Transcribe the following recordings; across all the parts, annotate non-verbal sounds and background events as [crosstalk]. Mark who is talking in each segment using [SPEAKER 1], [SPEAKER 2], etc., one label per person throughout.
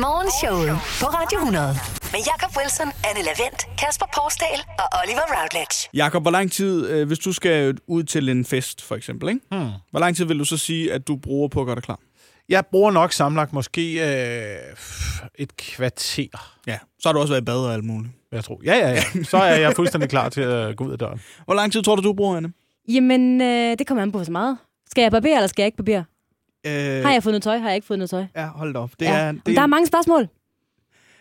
[SPEAKER 1] Morgenshowet på Radio 100. Med Jakob Wilson, Anne Lavendt, Kasper Porsdal og Oliver Routledge.
[SPEAKER 2] Jakob, hvor lang tid, øh, hvis du skal ud til en fest, for eksempel, ikke? Hmm. hvor lang tid vil du så sige, at du bruger på at gøre dig klar?
[SPEAKER 3] Jeg bruger nok samlet måske øh, et kvarter.
[SPEAKER 2] Ja, så har du også været i bad og alt muligt.
[SPEAKER 3] Jeg tror. Ja, ja, ja. Så er jeg fuldstændig klar til at gå ud af døren.
[SPEAKER 2] Hvor lang tid tror du, du bruger, Anne?
[SPEAKER 4] Jamen, øh, det kommer an på så meget. Skal jeg barbere, eller skal jeg ikke barbere?
[SPEAKER 2] Øh,
[SPEAKER 4] Har jeg fået noget tøj? Har jeg ikke fået noget tøj?
[SPEAKER 2] Ja, hold da op. Det
[SPEAKER 4] ja.
[SPEAKER 2] er, det,
[SPEAKER 4] Der er mange spørgsmål.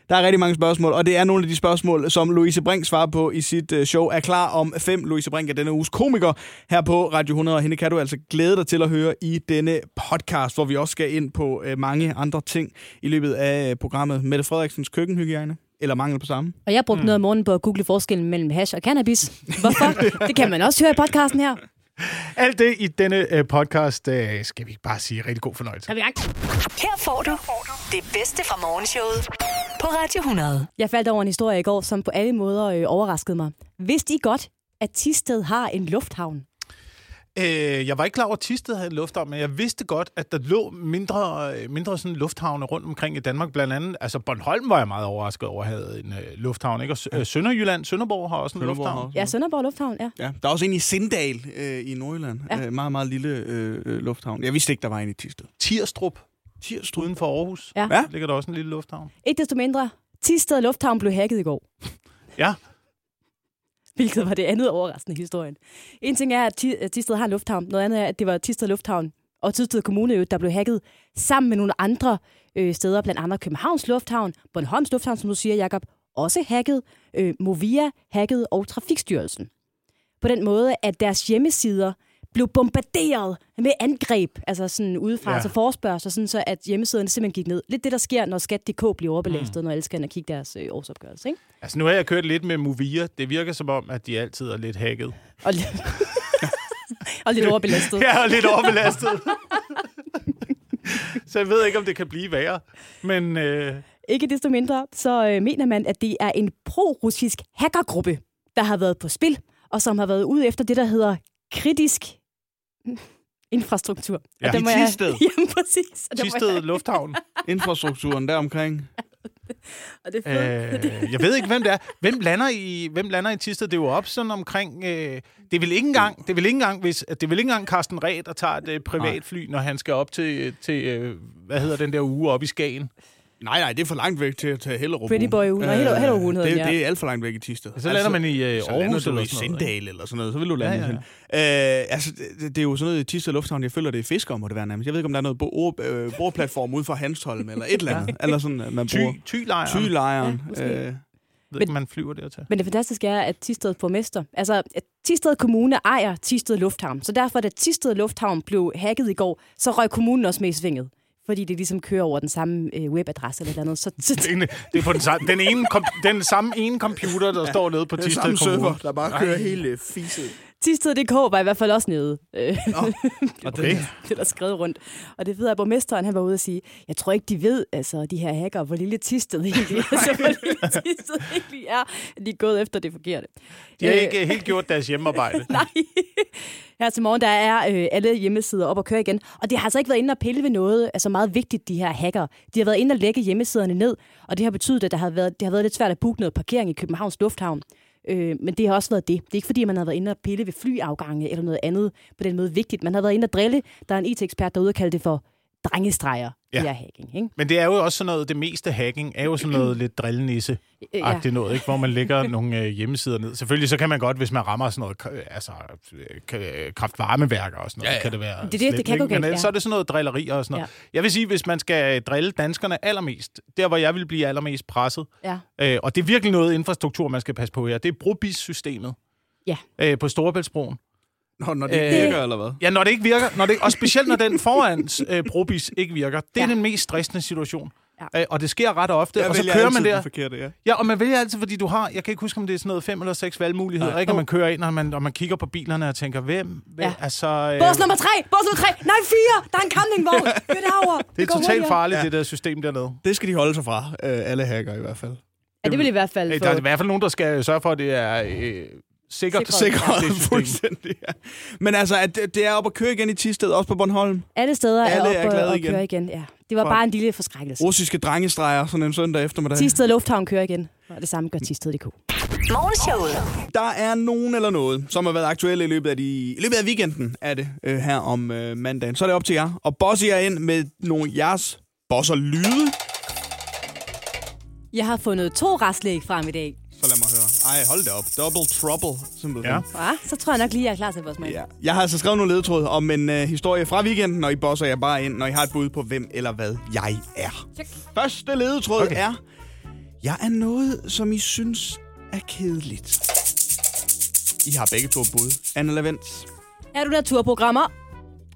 [SPEAKER 2] Der er rigtig mange spørgsmål, og det er nogle af de spørgsmål, som Louise Brink svarer på i sit øh, show. Er klar om fem. Louise Brink er denne uges komiker her på Radio 100, og hende kan du altså glæde dig til at høre i denne podcast, hvor vi også skal ind på øh, mange andre ting i løbet af øh, programmet. Mette Frederiksens køkkenhygiejne, eller mangel på samme.
[SPEAKER 4] Og jeg brugte mm. noget om morgenen på at google forskellen mellem hash og cannabis. Hvorfor? [laughs] det kan man også høre i podcasten her. [laughs]
[SPEAKER 3] Alt det i denne øh, podcast øh, skal vi bare sige rigtig god fornøjelse.
[SPEAKER 4] Er vi i gang?
[SPEAKER 1] Her får du det bedste fra Morgenshowet på Radio 100.
[SPEAKER 4] Jeg faldt over en historie i går, som på alle måder øh, overraskede mig. Vidste I godt, at Tisted har en lufthavn?
[SPEAKER 3] Øh, jeg var ikke klar over, at Tisted havde en lufthavn, men jeg vidste godt, at der lå mindre, øh, mindre sådan lufthavne rundt omkring i Danmark. Blandt andet, altså Bornholm var jeg meget overrasket over, at have en øh, lufthavn. Ikke? Og øh, Sønderjylland, Sønderborg har også en
[SPEAKER 2] Sønderborg
[SPEAKER 3] lufthavn.
[SPEAKER 2] også.
[SPEAKER 4] Ja, Sønderborg Lufthavn, ja.
[SPEAKER 2] Ja, der er også en i Sindal øh, i Nordjylland. Ja.
[SPEAKER 4] Ja.
[SPEAKER 2] Øh, meget, meget lille øh, øh, lufthavn. Jeg vidste ikke, der var en i Tisted.
[SPEAKER 3] Tirstrup,
[SPEAKER 2] Tirstrup.
[SPEAKER 3] uden for Aarhus.
[SPEAKER 4] Ja.
[SPEAKER 2] Ja.
[SPEAKER 3] Ligger der også en lille lufthavn.
[SPEAKER 4] Ikke desto mindre, Tisted Lufthavn blev hacket i går.
[SPEAKER 3] Ja,
[SPEAKER 4] Hvilket var det andet overraskende i historien. En ting er, at Tisted har en lufthavn. Noget andet er, at det var Tisted Lufthavn og Tisted Kommune, der blev hacket sammen med nogle andre øh, steder, blandt andet Københavns Lufthavn, Bornholms Lufthavn, som du siger, Jakob, også hacket, øh, Movia hacket og Trafikstyrelsen. På den måde, at deres hjemmesider blev bombarderet med angreb, altså sådan udefra,
[SPEAKER 3] Ja.
[SPEAKER 4] ja. altså forspørgsel, sådan så at hjemmesiderne simpelthen gik ned. Lidt det, der sker, når skat.dk bliver overbelastet, mm. når alle skal ind og kigge deres øh, årsopgørelse, ikke?
[SPEAKER 3] altså nu har jeg kørt lidt med Movia. Det virker som om, at de altid er lidt hacket.
[SPEAKER 4] Og, lidt- [laughs] og lidt overbelastet.
[SPEAKER 3] Jeg er lidt overbelastet. [laughs] Så jeg ved ikke, om det kan blive værre. Men øh,
[SPEAKER 4] Ikke desto mindre, så øh, mener man, at det er en pro-russisk hackergruppe, der har været på spil, og som har været ude efter det, der hedder kritisk [laughs] infrastruktur.
[SPEAKER 3] Ja.
[SPEAKER 4] Og der
[SPEAKER 2] I
[SPEAKER 4] må jeg-? [laughs] Jamen, præcis. Og må
[SPEAKER 3] Tisted
[SPEAKER 4] jeg-
[SPEAKER 3] Lufthavn. [laughs]
[SPEAKER 2] Infrastrukturen deromkring.
[SPEAKER 4] Og det er.
[SPEAKER 3] Øh, jeg ved ikke, hvem det er. Hvem lander i, hvem lander i Tisted? Det er jo op sådan omkring... Øh, det vel ikke engang, det vel ikke engang, hvis, det vel ikke engang Carsten Ræd, der tager et øh, privatfly, når han skal op til, til øh, hvad hedder den der uge op i Skagen.
[SPEAKER 2] Nej, nej, det er for langt væk til at tage Hellerup.
[SPEAKER 4] Pretty Boy ugen. Nå, Hellerup- Hellerup-ugen hedder
[SPEAKER 2] det,
[SPEAKER 4] ja.
[SPEAKER 2] det er alt for langt væk i Tisted.
[SPEAKER 3] Så lander man i øh, Aarhus eller
[SPEAKER 2] i
[SPEAKER 3] sådan noget. ikke?
[SPEAKER 2] Sindal eller sådan noget, så vil du lande
[SPEAKER 3] Ja,
[SPEAKER 2] ja, ja. Øh, altså, det, det, er jo sådan noget i Tisted Lufthavn, jeg føler, det er fisker, må det være nærmest. Jeg ved ikke, om der er noget bo- øh, bordplatform ude for Hanstholm eller et eller andet. [laughs] eller sådan, man
[SPEAKER 3] Ty,
[SPEAKER 2] bruger
[SPEAKER 3] Tylejren.
[SPEAKER 2] tylejren.
[SPEAKER 4] Ja,
[SPEAKER 2] øh,
[SPEAKER 3] ved ikke, man flyver der til.
[SPEAKER 4] Men det fantastiske er, at Tisted borgmester, altså at Tisted Kommune ejer Tisted Lufthavn. Så derfor, da Tisted Lufthavn blev hacket i går, så røg kommunen også med i svinget. Fordi det ligesom kører over den samme øh, webadresse eller et eller andet. Så, så,
[SPEAKER 3] er, det er på den, samme, den, ene, kom, den samme ene computer, der ja, står nede på
[SPEAKER 2] det er
[SPEAKER 3] Tisted Kommune.
[SPEAKER 2] server, der bare kører hele fiset.
[SPEAKER 4] Tisted.dk var i hvert fald også nede. Øh,
[SPEAKER 2] Og [laughs]
[SPEAKER 3] Okay.
[SPEAKER 2] det,
[SPEAKER 4] det der skrevet rundt. Og det ved jeg, at borgmesteren han var ude og sige, jeg tror ikke, de ved, altså de her hacker, hvor lille Tisted egentlig er. [laughs] Altså, hvor lille Tisted egentlig er. at De er gået efter det forkerte.
[SPEAKER 3] De har
[SPEAKER 4] Øh,
[SPEAKER 3] ikke helt gjort deres hjemmearbejde. [laughs]
[SPEAKER 4] Nej. Her til morgen, der er øh, alle hjemmesider op og køre igen. Og det har altså ikke været inde og pille ved noget altså meget vigtigt, de her hacker. De har været inde og lægge hjemmesiderne ned, og det har betydet, at der har været, det har været lidt svært at booke noget parkering i Københavns Lufthavn. Øh, men det har også været det. Det er ikke fordi, man har været inde og pille ved flyafgange eller noget andet på den måde vigtigt. Man har været inde og drille. Der er en IT-ekspert derude, der kalde det for drengestreger,
[SPEAKER 3] Ja.
[SPEAKER 4] det her hacking. Ikke?
[SPEAKER 3] Men det er jo også sådan noget, det meste hacking er jo sådan noget lidt drillenisse
[SPEAKER 4] Øh, ja.
[SPEAKER 3] agtigt noget, ikke? hvor man lægger [laughs] nogle øh, hjemmesider ned. Selvfølgelig så kan man godt, hvis man rammer sådan noget, altså øh, kraftvarmeværker og sådan noget,
[SPEAKER 2] Ja, ja.
[SPEAKER 3] kan det være
[SPEAKER 4] Det- det-
[SPEAKER 3] slemt,
[SPEAKER 4] det kan
[SPEAKER 3] ikke?
[SPEAKER 4] gå
[SPEAKER 3] Men
[SPEAKER 4] ja.
[SPEAKER 3] så er det sådan noget drilleri og sådan noget.
[SPEAKER 4] Ja.
[SPEAKER 3] Jeg vil sige, hvis man skal drille danskerne allermest, der hvor jeg vil blive allermest presset,
[SPEAKER 4] Ja.
[SPEAKER 3] øh, og det er virkelig noget infrastruktur, man skal passe på her, det er brobis-systemet
[SPEAKER 4] Ja.
[SPEAKER 3] øh, på Storebæltsbroen.
[SPEAKER 2] Nå, når det
[SPEAKER 3] Øh,
[SPEAKER 2] virker, eller hvad?
[SPEAKER 3] Ja, når det ikke virker, når det, og specielt når den foran øh, brobis ikke virker, det er
[SPEAKER 4] Ja.
[SPEAKER 3] den mest stressende situation.
[SPEAKER 4] Ja.
[SPEAKER 3] Øh, og det sker ret ofte,
[SPEAKER 2] Jeg
[SPEAKER 3] og så kører man der.
[SPEAKER 2] den forkerte, ja.
[SPEAKER 3] Ja, og man vælger altid, fordi du har, jeg kan ikke huske, om det er sådan noget fem eller seks valgmuligheder,
[SPEAKER 2] Nej.
[SPEAKER 3] ikke? Og man kører ind, og man, og man kigger på bilerne og tænker, hvem? hvem
[SPEAKER 4] Ja.
[SPEAKER 3] Altså, øh,
[SPEAKER 4] Bås nummer tre! Bås nummer tre! Nej, fire! Der er en campingvogn! Kør derover! [laughs]
[SPEAKER 3] det er totalt farligt, det der system dernede.
[SPEAKER 2] Det skal de holde sig fra, øh, alle hacker i hvert fald.
[SPEAKER 4] Ja, det vil i hvert fald
[SPEAKER 3] Øh. Der er i hvert fald nogen, der skal sørge for, at det er øh, sikkert,
[SPEAKER 2] Sikret
[SPEAKER 3] det system.
[SPEAKER 2] fuldstændig, ja. Men altså, at det, det er op at køre igen i Tisted, også på Bornholm.
[SPEAKER 4] Alle steder
[SPEAKER 2] Alle
[SPEAKER 4] er
[SPEAKER 2] er
[SPEAKER 4] op
[SPEAKER 2] glade
[SPEAKER 4] og
[SPEAKER 2] igen.
[SPEAKER 4] køre igen. Ja. Det var
[SPEAKER 2] For-
[SPEAKER 4] bare en lille forskrækkelse.
[SPEAKER 2] Russiske drengestreger sådan en søndag eftermiddag.
[SPEAKER 4] Tisted Lufthavn kører igen, og det samme gør Tisted.dk.
[SPEAKER 1] Morgenshowet.
[SPEAKER 2] Der er nogen eller noget, som har været aktuelle i løbet af, de, i løbet af weekenden, er det øh, her om øh, mandagen. Så er det op til jer. Og bosse jer ind med nogle jeres bosser lyde.
[SPEAKER 4] Jeg har fundet to restlæg frem i dag.
[SPEAKER 2] Så lad mig høre. Ej, hold det op. Double trouble, simpelthen.
[SPEAKER 3] Ja.
[SPEAKER 4] Så tror jeg nok lige, jeg er klar til vores mand.
[SPEAKER 2] Ja. Jeg har altså skrevet nogle ledetråd om en øh, historie fra weekenden, og I bosser jer bare ind, når I har et bud på, hvem eller hvad jeg er.
[SPEAKER 4] Check.
[SPEAKER 2] Første ledetråd
[SPEAKER 3] Okay.
[SPEAKER 2] okay. er, jeg er noget, som I synes er kedeligt. I har begge to bud. Anne Lavens.
[SPEAKER 4] Er du naturprogrammer?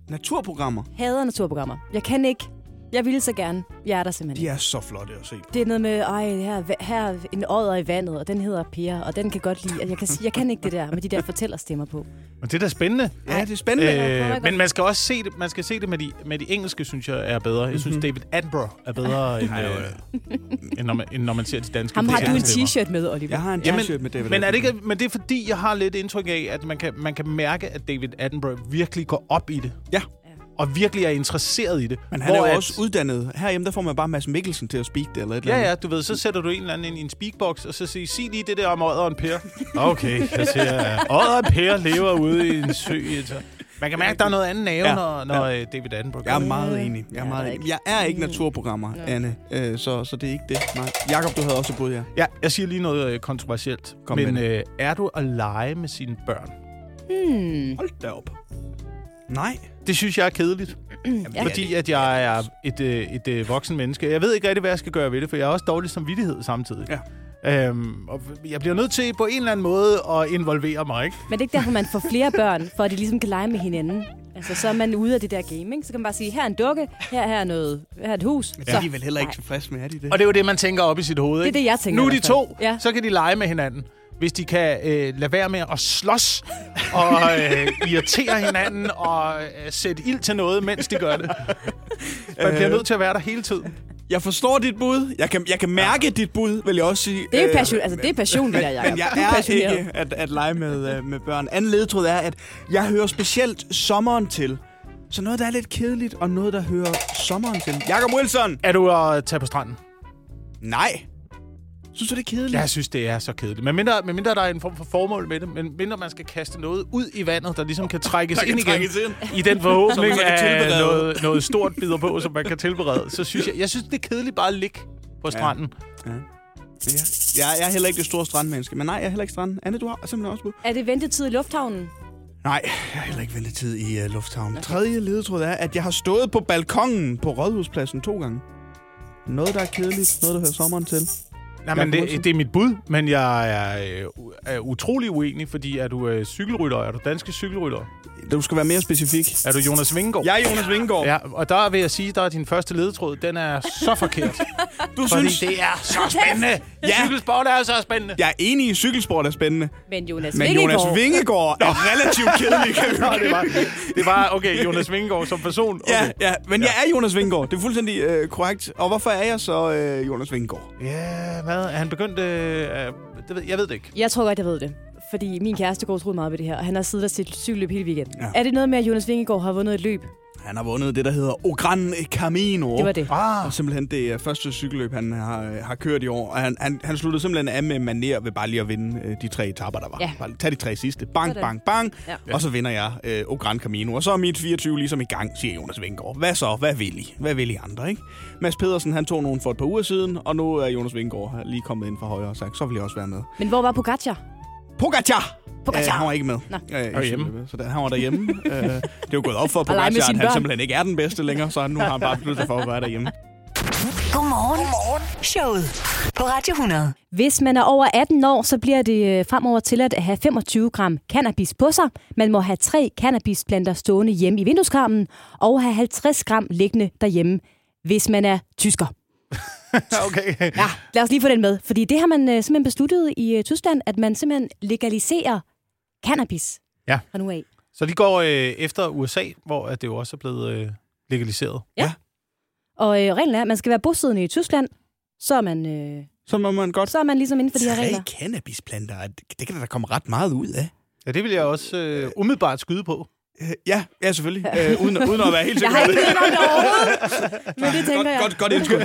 [SPEAKER 2] Naturprogrammer,
[SPEAKER 4] Hader naturprogrammer. Jeg kan ikke. Jeg ville så gerne. Jeg er der simpelthen.
[SPEAKER 2] de er så flotte at se på.
[SPEAKER 4] Det er noget med, ej, her, her er en ådder i vandet, og den hedder Per, og den kan godt lide. at Jeg kan, jeg kan ikke det der med de der fortællerstemmer på.
[SPEAKER 3] Men det er da spændende.
[SPEAKER 2] Ja, det er spændende.
[SPEAKER 3] Øh,
[SPEAKER 4] godt.
[SPEAKER 3] men man skal også se det, man skal se det med, de, med de engelske, synes jeg er bedre. Jeg synes, David Attenborough er bedre, end, øh, end, når man, end når man ser de danske
[SPEAKER 4] Ham har du en t-shirt med, Oliver.
[SPEAKER 2] Jeg har en t-shirt med David
[SPEAKER 3] Men er det ikke, men det er fordi, jeg har lidt indtryk af, at man kan, man kan mærke, at David Attenborough virkelig går op i det.
[SPEAKER 2] Ja.
[SPEAKER 3] Og virkelig er interesseret i det.
[SPEAKER 2] Men han er jo
[SPEAKER 3] at-
[SPEAKER 2] også uddannet. Herhjemme, der får man bare Mads Mikkelsen til at speak det, eller et eller
[SPEAKER 3] Ja,
[SPEAKER 2] andet.
[SPEAKER 3] ja, du ved, så sætter du en eller anden ind i en speakbox, og så siger, sig lige det der om Odder og en Per. [laughs] Okay, jeg siger, Odder og en Per lever ude i en sø. Man kan mærke, at der er noget andet nerve,
[SPEAKER 2] Ja,
[SPEAKER 3] når, når ja. David Attenborough
[SPEAKER 2] Jeg er meget enig. Jeg er,
[SPEAKER 4] Ja,
[SPEAKER 2] meget enig. Jeg er ikke naturprogrammer, Anne, øh, så, så det er ikke det. Nej. Jakob, du havde også et bud, ja.
[SPEAKER 3] Ja, jeg siger lige noget øh, kontroversielt.
[SPEAKER 2] Kom
[SPEAKER 3] men
[SPEAKER 2] med
[SPEAKER 3] øh, er du at lege med sine børn?
[SPEAKER 4] Hmm.
[SPEAKER 2] Hold da op. Nej.
[SPEAKER 3] Det synes jeg er kedeligt.
[SPEAKER 4] Ja.
[SPEAKER 3] Fordi at jeg er et, øh, et øh, voksen menneske. Jeg ved ikke rigtig, hvad jeg skal gøre ved det, for jeg har også dårlig samvittighed samtidig.
[SPEAKER 2] Ja.
[SPEAKER 3] Øhm, og jeg bliver nødt til på en eller anden måde at involvere mig, ikke?
[SPEAKER 4] Men det er ikke derfor, man får flere børn, for at de ligesom kan lege med hinanden. Altså, så er man ude af det der game, ikke? Så kan man bare sige, her er en dukke, her, her er noget, her er et hus.
[SPEAKER 2] Men det er de vel heller ikke tilfreds med, er de det?
[SPEAKER 3] Og det er jo det, man tænker op i sit hoved,
[SPEAKER 4] Det er
[SPEAKER 3] ikke?
[SPEAKER 4] det, jeg tænker
[SPEAKER 3] Nu er de to,
[SPEAKER 4] Ja.
[SPEAKER 3] så kan de lege med hinanden. Hvis de kan øh, lade være med at slås og øh, irritere hinanden og øh, sætte ild til noget, mens de gør det. Man bliver
[SPEAKER 2] Øh.
[SPEAKER 3] nødt til at være der hele tiden.
[SPEAKER 2] Jeg forstår dit bud. Jeg kan, jeg kan mærke dit bud, vil jeg også sige.
[SPEAKER 4] Det er
[SPEAKER 2] Øh,
[SPEAKER 4] passion, altså det er passion, det der, Jacob.
[SPEAKER 2] Men jeg er
[SPEAKER 4] passioneret.
[SPEAKER 2] ikke at, at lege med, øh, med børn. Anden ledetråd er, at jeg hører specielt sommeren til. Så noget, der er lidt kedeligt, og noget, der hører sommeren til. Jakob Wilson!
[SPEAKER 3] Er du at tage på stranden?
[SPEAKER 2] Nej. Synes du, det er kedeligt?
[SPEAKER 3] Jeg synes, det er så kedeligt. Men mindre, men mindre der er en form for formål med det, men mindre man skal kaste noget ud i vandet, der ligesom kan trækkes
[SPEAKER 2] Der kan
[SPEAKER 3] ind igen.
[SPEAKER 2] trækkes ind.
[SPEAKER 3] I den forhåbning [laughs] af noget, noget stort bider på, som man kan tilberede. Så synes jeg, jeg synes, det er kedeligt bare at ligge på stranden.
[SPEAKER 2] Ja. Ja. Jeg, jeg er heller ikke det store strandmenneske, men nej, jeg er heller ikke strand. Anne, du har simpelthen også bud.
[SPEAKER 4] Er det ventetid i lufthavnen?
[SPEAKER 2] Nej, jeg har heller ikke ventetid i uh, lufthavnen. Okay. Tredje ledetråd er, at jeg har stået på balkongen på Rådhuspladsen to gange. Noget, der er kedeligt. Noget, der hører sommeren til.
[SPEAKER 3] Nej, men det, det er mit bud, men jeg er, øh, er utrolig uenig, fordi er du øh, cykelrytter? Er du danske cykelrytter?
[SPEAKER 2] Du skal være mere specifik.
[SPEAKER 3] Er du Jonas Vingegaard?
[SPEAKER 2] Jeg er Jonas Vingegaard.
[SPEAKER 3] Ja, og der vil jeg sige, der er din første ledetråd, den er så forkert. [laughs]
[SPEAKER 2] Du
[SPEAKER 3] fordi
[SPEAKER 2] synes,
[SPEAKER 3] det er så spændende.
[SPEAKER 2] Ja.
[SPEAKER 3] Cykelsport er så spændende.
[SPEAKER 2] jeg er enig i, at cykelsport er spændende.
[SPEAKER 4] Men Jonas
[SPEAKER 2] Men
[SPEAKER 4] Vingegaard,
[SPEAKER 2] Jonas Vingegaard er relativt kedelig. Kan vi [laughs]
[SPEAKER 3] Nå, det var, det var, okay, Jonas Vingegaard som person. Okay.
[SPEAKER 2] Ja, ja, men jeg er Jonas Vingegaard. Det er fuldstændig øh, korrekt. Og hvorfor er jeg så øh, Jonas Vingegaard?
[SPEAKER 3] Ja, hvad? Er han begyndt... Øh, øh, det ved, jeg ved det ikke.
[SPEAKER 4] Jeg tror godt, jeg ved det. Fordi min kæreste går utrolig meget ved det her, og han har siddet og set cykelløb hele weekenden.
[SPEAKER 2] Ja.
[SPEAKER 4] Er det noget med, at Jonas Vingegaard har vundet et løb?
[SPEAKER 2] Han har vundet det, der hedder O Gran Camino.
[SPEAKER 4] Det var det.
[SPEAKER 3] Ah,
[SPEAKER 2] Og simpelthen det første cykelløb, han har, har kørt i år. Og han, han, han sluttede simpelthen af med maner ved bare lige at vinde øh, de tre etapper, der var.
[SPEAKER 4] Ja.
[SPEAKER 2] Bare tag de tre sidste. Bang,
[SPEAKER 4] Sådan.
[SPEAKER 2] bang, bang.
[SPEAKER 4] Ja.
[SPEAKER 2] Og så vinder jeg øh, O Gran Camino. Og så er mit 24 ligesom i gang, siger Jonas Vingegaard. Hvad så? Hvad vil I? Hvad vil I andre, ikke? Mads Pedersen, han tog nogen for et par uger siden, og nu er Jonas Vingegaard lige kommet ind fra højre og sagt, så vil jeg også være med.
[SPEAKER 4] Men hvor var Pogacar?
[SPEAKER 2] Pogacar!
[SPEAKER 4] Pogacar.
[SPEAKER 2] Øh, han var ikke med.
[SPEAKER 4] Nå.
[SPEAKER 2] Øh,
[SPEAKER 3] var hjemme.
[SPEAKER 2] Så der, han var derhjemme. øh, det er jo gået op for Pogacar, at han simpelthen ikke er den bedste længere, så nu har han bare besluttet for at være derhjemme.
[SPEAKER 1] Godmorgen. Godmorgen. Showet på Radio 100.
[SPEAKER 4] Hvis man er over 18 år, så bliver det øh, fremover tilladt at have 25 gram cannabis på sig. Man må have tre cannabisplanter stående hjemme i vindueskarmen og have 50 gram liggende derhjemme, hvis man er tysker. [laughs]
[SPEAKER 3] okay.
[SPEAKER 4] Ja, lad os lige få den med. Fordi det har man øh, simpelthen besluttet i øh, Tyskland, at man simpelthen legaliserer cannabis
[SPEAKER 3] Ja.
[SPEAKER 4] fra nu af.
[SPEAKER 3] Så de går øh, efter USA, hvor at det jo også er blevet øh, legaliseret.
[SPEAKER 4] Og øh, reglen er, at man skal være bosiddende i Tyskland, så er man øh,
[SPEAKER 2] Så må man godt
[SPEAKER 4] Så er man ligesom inden for de her regler.
[SPEAKER 2] cannabisplanter. Det, det kan der da komme ret meget ud af.
[SPEAKER 3] Ja, det vil jeg også øh, umiddelbart skyde på.
[SPEAKER 2] Øh, Ja, ja selvfølgelig. Øh, [laughs] uden, uden at være helt
[SPEAKER 4] Jeg
[SPEAKER 2] sikker
[SPEAKER 4] har
[SPEAKER 2] på
[SPEAKER 4] ikke
[SPEAKER 2] det.
[SPEAKER 4] hørt om det overhovedet. Men det tænker
[SPEAKER 2] Godt,
[SPEAKER 4] jeg.
[SPEAKER 2] godt, godt indskud.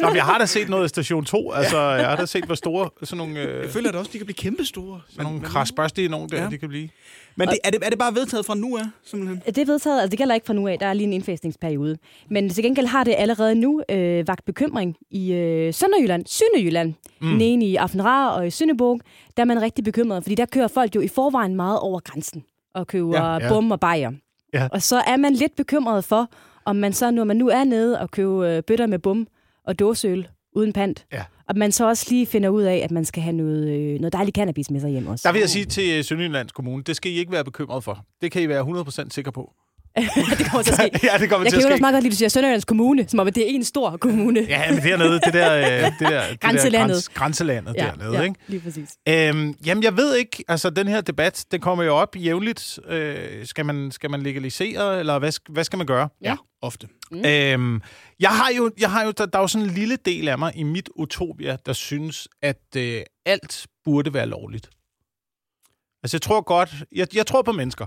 [SPEAKER 3] Nå, men jeg har da set noget af Station 2. Altså, jeg har da set, hvor store sådan nogle, øh,
[SPEAKER 2] Jeg føler da også, de kan blive kæmpestore.
[SPEAKER 3] sådan nogle krasbørstige nogen der,
[SPEAKER 2] Ja.
[SPEAKER 3] ja. de kan blive.
[SPEAKER 2] Men det, er, det, er det bare vedtaget fra nu af, simpelthen?
[SPEAKER 4] Det er vedtaget, altså det gælder ikke fra nu af, der er lige en indfæstningsperiode. Men til gengæld har det allerede nu øh, vagt bekymring i øh, Sønderjylland, Sønderjylland, mm. den i Aftenrar og i Sønderborg, der er man rigtig bekymret, fordi der kører folk jo i forvejen meget over grænsen og køber
[SPEAKER 3] Ja,
[SPEAKER 4] ja, bum og bajer.
[SPEAKER 3] Ja.
[SPEAKER 4] Og så er man lidt bekymret for, om man så, når man nu er nede og køber øh, bøtter med bum og dåseøl uden pant,
[SPEAKER 3] Ja.
[SPEAKER 4] og man så også lige finder ud af, at man skal have noget, øh, noget dejlig cannabis med sig hjem også.
[SPEAKER 3] Der vil jeg sige til Sønderjyllands Kommune, det skal I ikke være bekymret for. Det kan I være 100% sikre på. [laughs]
[SPEAKER 4] det kommer til at ske. [laughs]
[SPEAKER 3] ja, det kommer
[SPEAKER 4] Jeg
[SPEAKER 3] til
[SPEAKER 4] kan
[SPEAKER 3] at
[SPEAKER 4] jo også
[SPEAKER 3] ske.
[SPEAKER 4] meget godt lide, at du siger Sønderjyllands Kommune, som om at det er en stor kommune.
[SPEAKER 3] Ja, men dernede, det der, øh, det der, det [laughs]
[SPEAKER 4] Grænselandet.
[SPEAKER 3] Der græns, grænselandet ja, dernede,
[SPEAKER 4] ja,
[SPEAKER 3] ikke?
[SPEAKER 4] lige præcis.
[SPEAKER 3] Øhm, jamen, jeg ved ikke, altså den her debat, den kommer jo op jævnligt. Øh, skal, man, skal man legalisere, eller hvad, hvad skal man gøre?
[SPEAKER 4] Ja.
[SPEAKER 2] Ofte.
[SPEAKER 3] Mm. Øhm, jeg har jo, jeg har jo der, der er jo sådan en lille del af mig i mit utopia, der synes, at øh, alt burde være lovligt. Altså, jeg tror godt, jeg, jeg tror på mennesker.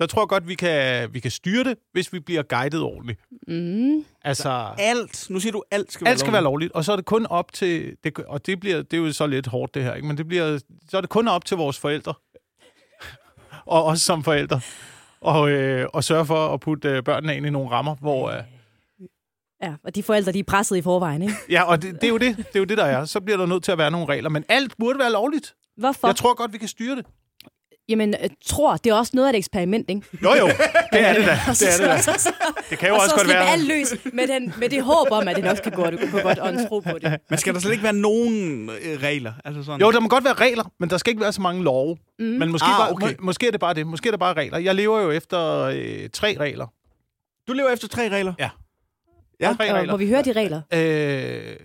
[SPEAKER 3] Så jeg tror godt, vi kan, vi kan styre det, hvis vi bliver guidet ordentligt.
[SPEAKER 4] Mm.
[SPEAKER 3] Altså,
[SPEAKER 2] Alt. Nu siger du, alt skal være
[SPEAKER 3] alt skal være lovligt, og så er det kun op til, det, og det, bliver, det er jo så lidt hårdt det her, ikke? men det bliver, så er det kun op til vores forældre, [laughs] og os som forældre, og, øh, og sørge for at putte øh, børnene ind i nogle rammer, hvor... Øh,
[SPEAKER 4] Ja, og de forældre, de er presset i forvejen, ikke?
[SPEAKER 3] ja, og det, det, er jo det, det er jo det, der er. Så bliver der nødt til at være nogle regler, men alt burde være lovligt.
[SPEAKER 4] Hvorfor?
[SPEAKER 3] Jeg tror godt, vi kan styre det.
[SPEAKER 4] Jamen, øh, tror, det er også noget af et eksperiment, ikke?
[SPEAKER 3] Jo, jo, det er det da. [laughs]
[SPEAKER 4] Og så,
[SPEAKER 3] Det er det da. [laughs]
[SPEAKER 4] så, så,
[SPEAKER 3] Det kan jo
[SPEAKER 4] og
[SPEAKER 3] også
[SPEAKER 4] så
[SPEAKER 3] godt være...
[SPEAKER 4] alt løs med, den, med det håb om, at det nok skal gå, gå godt og tro på det.
[SPEAKER 2] Men skal der slet ikke være nogen øh, regler? Altså sådan.
[SPEAKER 3] Jo, der må godt være regler, men der skal ikke være så mange love. Mm. Men måske,
[SPEAKER 2] Ah,
[SPEAKER 3] bare,
[SPEAKER 2] okay.
[SPEAKER 3] må, måske er det bare det. Måske er det bare regler. Jeg lever jo efter øh, tre regler.
[SPEAKER 2] Du lever efter tre regler?
[SPEAKER 3] Ja.
[SPEAKER 2] Ja.
[SPEAKER 3] Tre
[SPEAKER 4] Og
[SPEAKER 3] regler.
[SPEAKER 4] må vi høre de regler?
[SPEAKER 3] Øh,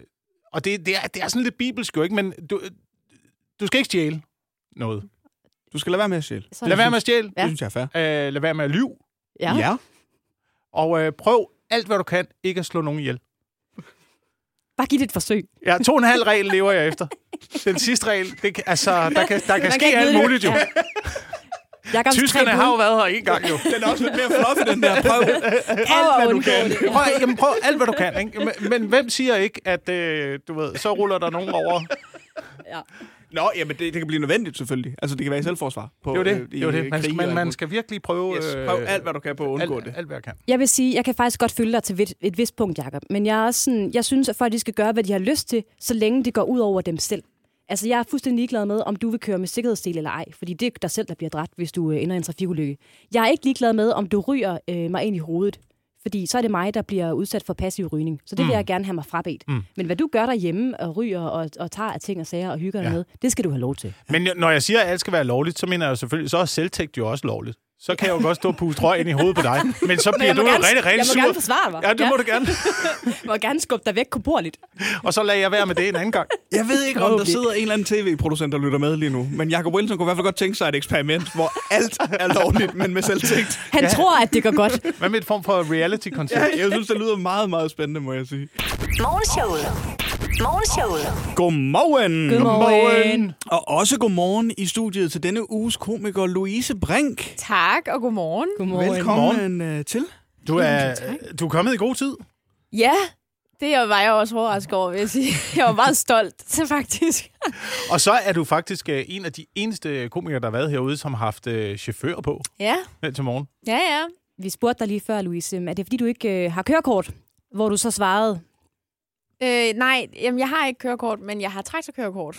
[SPEAKER 3] og det, det, er, det er sådan lidt bibelsk jo, ikke? Men du, du skal ikke stjæle noget.
[SPEAKER 2] Du skal lade være med at stjæle.
[SPEAKER 3] Lad være med at stjæle.
[SPEAKER 2] Ja. Det synes jeg er fair.
[SPEAKER 3] Øh, lad være med at lyve.
[SPEAKER 4] Ja.
[SPEAKER 2] ja.
[SPEAKER 3] Og øh, prøv alt, hvad du kan, ikke at slå nogen ihjel.
[SPEAKER 4] Bare giv det et forsøg.
[SPEAKER 3] Ja, to og en halv regel lever jeg efter. Den sidste regel, det, altså, der kan, der kan
[SPEAKER 4] Man
[SPEAKER 3] ske
[SPEAKER 4] kan
[SPEAKER 3] alt muligt jo.
[SPEAKER 4] Ja. Jakobs tre
[SPEAKER 3] Tyskerne har jo været her en gang jo.
[SPEAKER 2] Den er også lidt mere fluffy, den der. Prøv.
[SPEAKER 4] At
[SPEAKER 3] hvad du kan. Prøv, jamen, prøv alt, hvad du kan. Ikke? Men, men hvem siger ikke, at øh, du ved, så ruller der nogen over? [laughs]
[SPEAKER 4] Ja.
[SPEAKER 2] Nå, jamen det, det kan blive nødvendigt selvfølgelig. Altså det kan være i selvforsvar. På,
[SPEAKER 3] Det er det.
[SPEAKER 2] øh,
[SPEAKER 3] det, er det. Man, skal, man, man skal virkelig prøve...
[SPEAKER 2] yes.
[SPEAKER 3] øh,
[SPEAKER 2] Prøv alt, hvad du kan på at undgå
[SPEAKER 3] alt,
[SPEAKER 2] det.
[SPEAKER 3] alt, hvad jeg kan.
[SPEAKER 4] Jeg vil sige, jeg kan faktisk godt følge dig til et, et vist punkt, Jacob. Men jeg, er også sådan, jeg synes, at folk de skal gøre, hvad de har lyst til, så længe det går ud over dem selv. Altså, jeg er fuldstændig ligeglad med, om du vil køre med sikkerhedsdel eller ej, fordi det er dig selv, der bliver dræbt, hvis du øh, ender i en trafikulykke. Jeg er ikke ligeglad med, om du ryger øh, mig ind i hovedet, fordi så er det mig, der bliver udsat for passiv rygning. Så det vil jeg gerne have mig frabedt. Mm. Men hvad du gør derhjemme og ryger og, og tager af ting og sager og hygger dig
[SPEAKER 3] Ja.
[SPEAKER 4] med, det skal du have lov til.
[SPEAKER 3] Men når jeg siger, at alt skal være lovligt, så mener jeg selvfølgelig, så er selvtægt jo også lovligt. Så kan jeg jo godt stå og puste røg ind i hovedet på dig. [laughs] Men så bliver
[SPEAKER 4] jeg
[SPEAKER 3] du jo rigtig, rigtig
[SPEAKER 4] jeg må
[SPEAKER 3] sur.
[SPEAKER 4] gerne forsvare mig.
[SPEAKER 3] Ja, det må du gerne.
[SPEAKER 4] Jeg [laughs] må gerne skubbe dig væk korporligt.
[SPEAKER 3] Og så lader jeg være med det en anden gang.
[SPEAKER 2] Jeg ved ikke, om der sidder en eller anden tv-producent, der lytter med lige nu. Men Jacob Wilson kunne i hvert fald godt tænke sig et eksperiment, hvor alt er lovligt, men med selvtægt.
[SPEAKER 4] Han ja. tror, at det går godt.
[SPEAKER 3] Hvad med et form for reality-koncept?
[SPEAKER 2] Ja, jeg synes, det lyder meget, meget spændende, må jeg sige.
[SPEAKER 1] Morgenshowet. Morgenshowet.
[SPEAKER 2] Godmorgen.
[SPEAKER 4] Godmorgen.
[SPEAKER 2] Og også godmorgen i studiet til denne uges komiker Louise Brink.
[SPEAKER 5] Tak, og godmorgen.
[SPEAKER 4] Godmorgen.
[SPEAKER 2] Velkommen øh, til.
[SPEAKER 3] Du er, du er kommet i god tid.
[SPEAKER 5] Ja, det var jeg også overrasket over, vil jeg sige. Jeg var meget stolt, så [laughs] faktisk.
[SPEAKER 3] Og så er du faktisk øh, en af de eneste komikere, der har været herude, som har haft øh, chauffør på
[SPEAKER 5] Ja,
[SPEAKER 3] til morgen.
[SPEAKER 5] ja, ja.
[SPEAKER 4] Vi spurgte dig lige før, Louise, er det fordi, du ikke har kørekort? Hvor du så svarede,
[SPEAKER 5] Øh, nej, jamen, jeg har ikke kørekort, men jeg har traktorkørekort.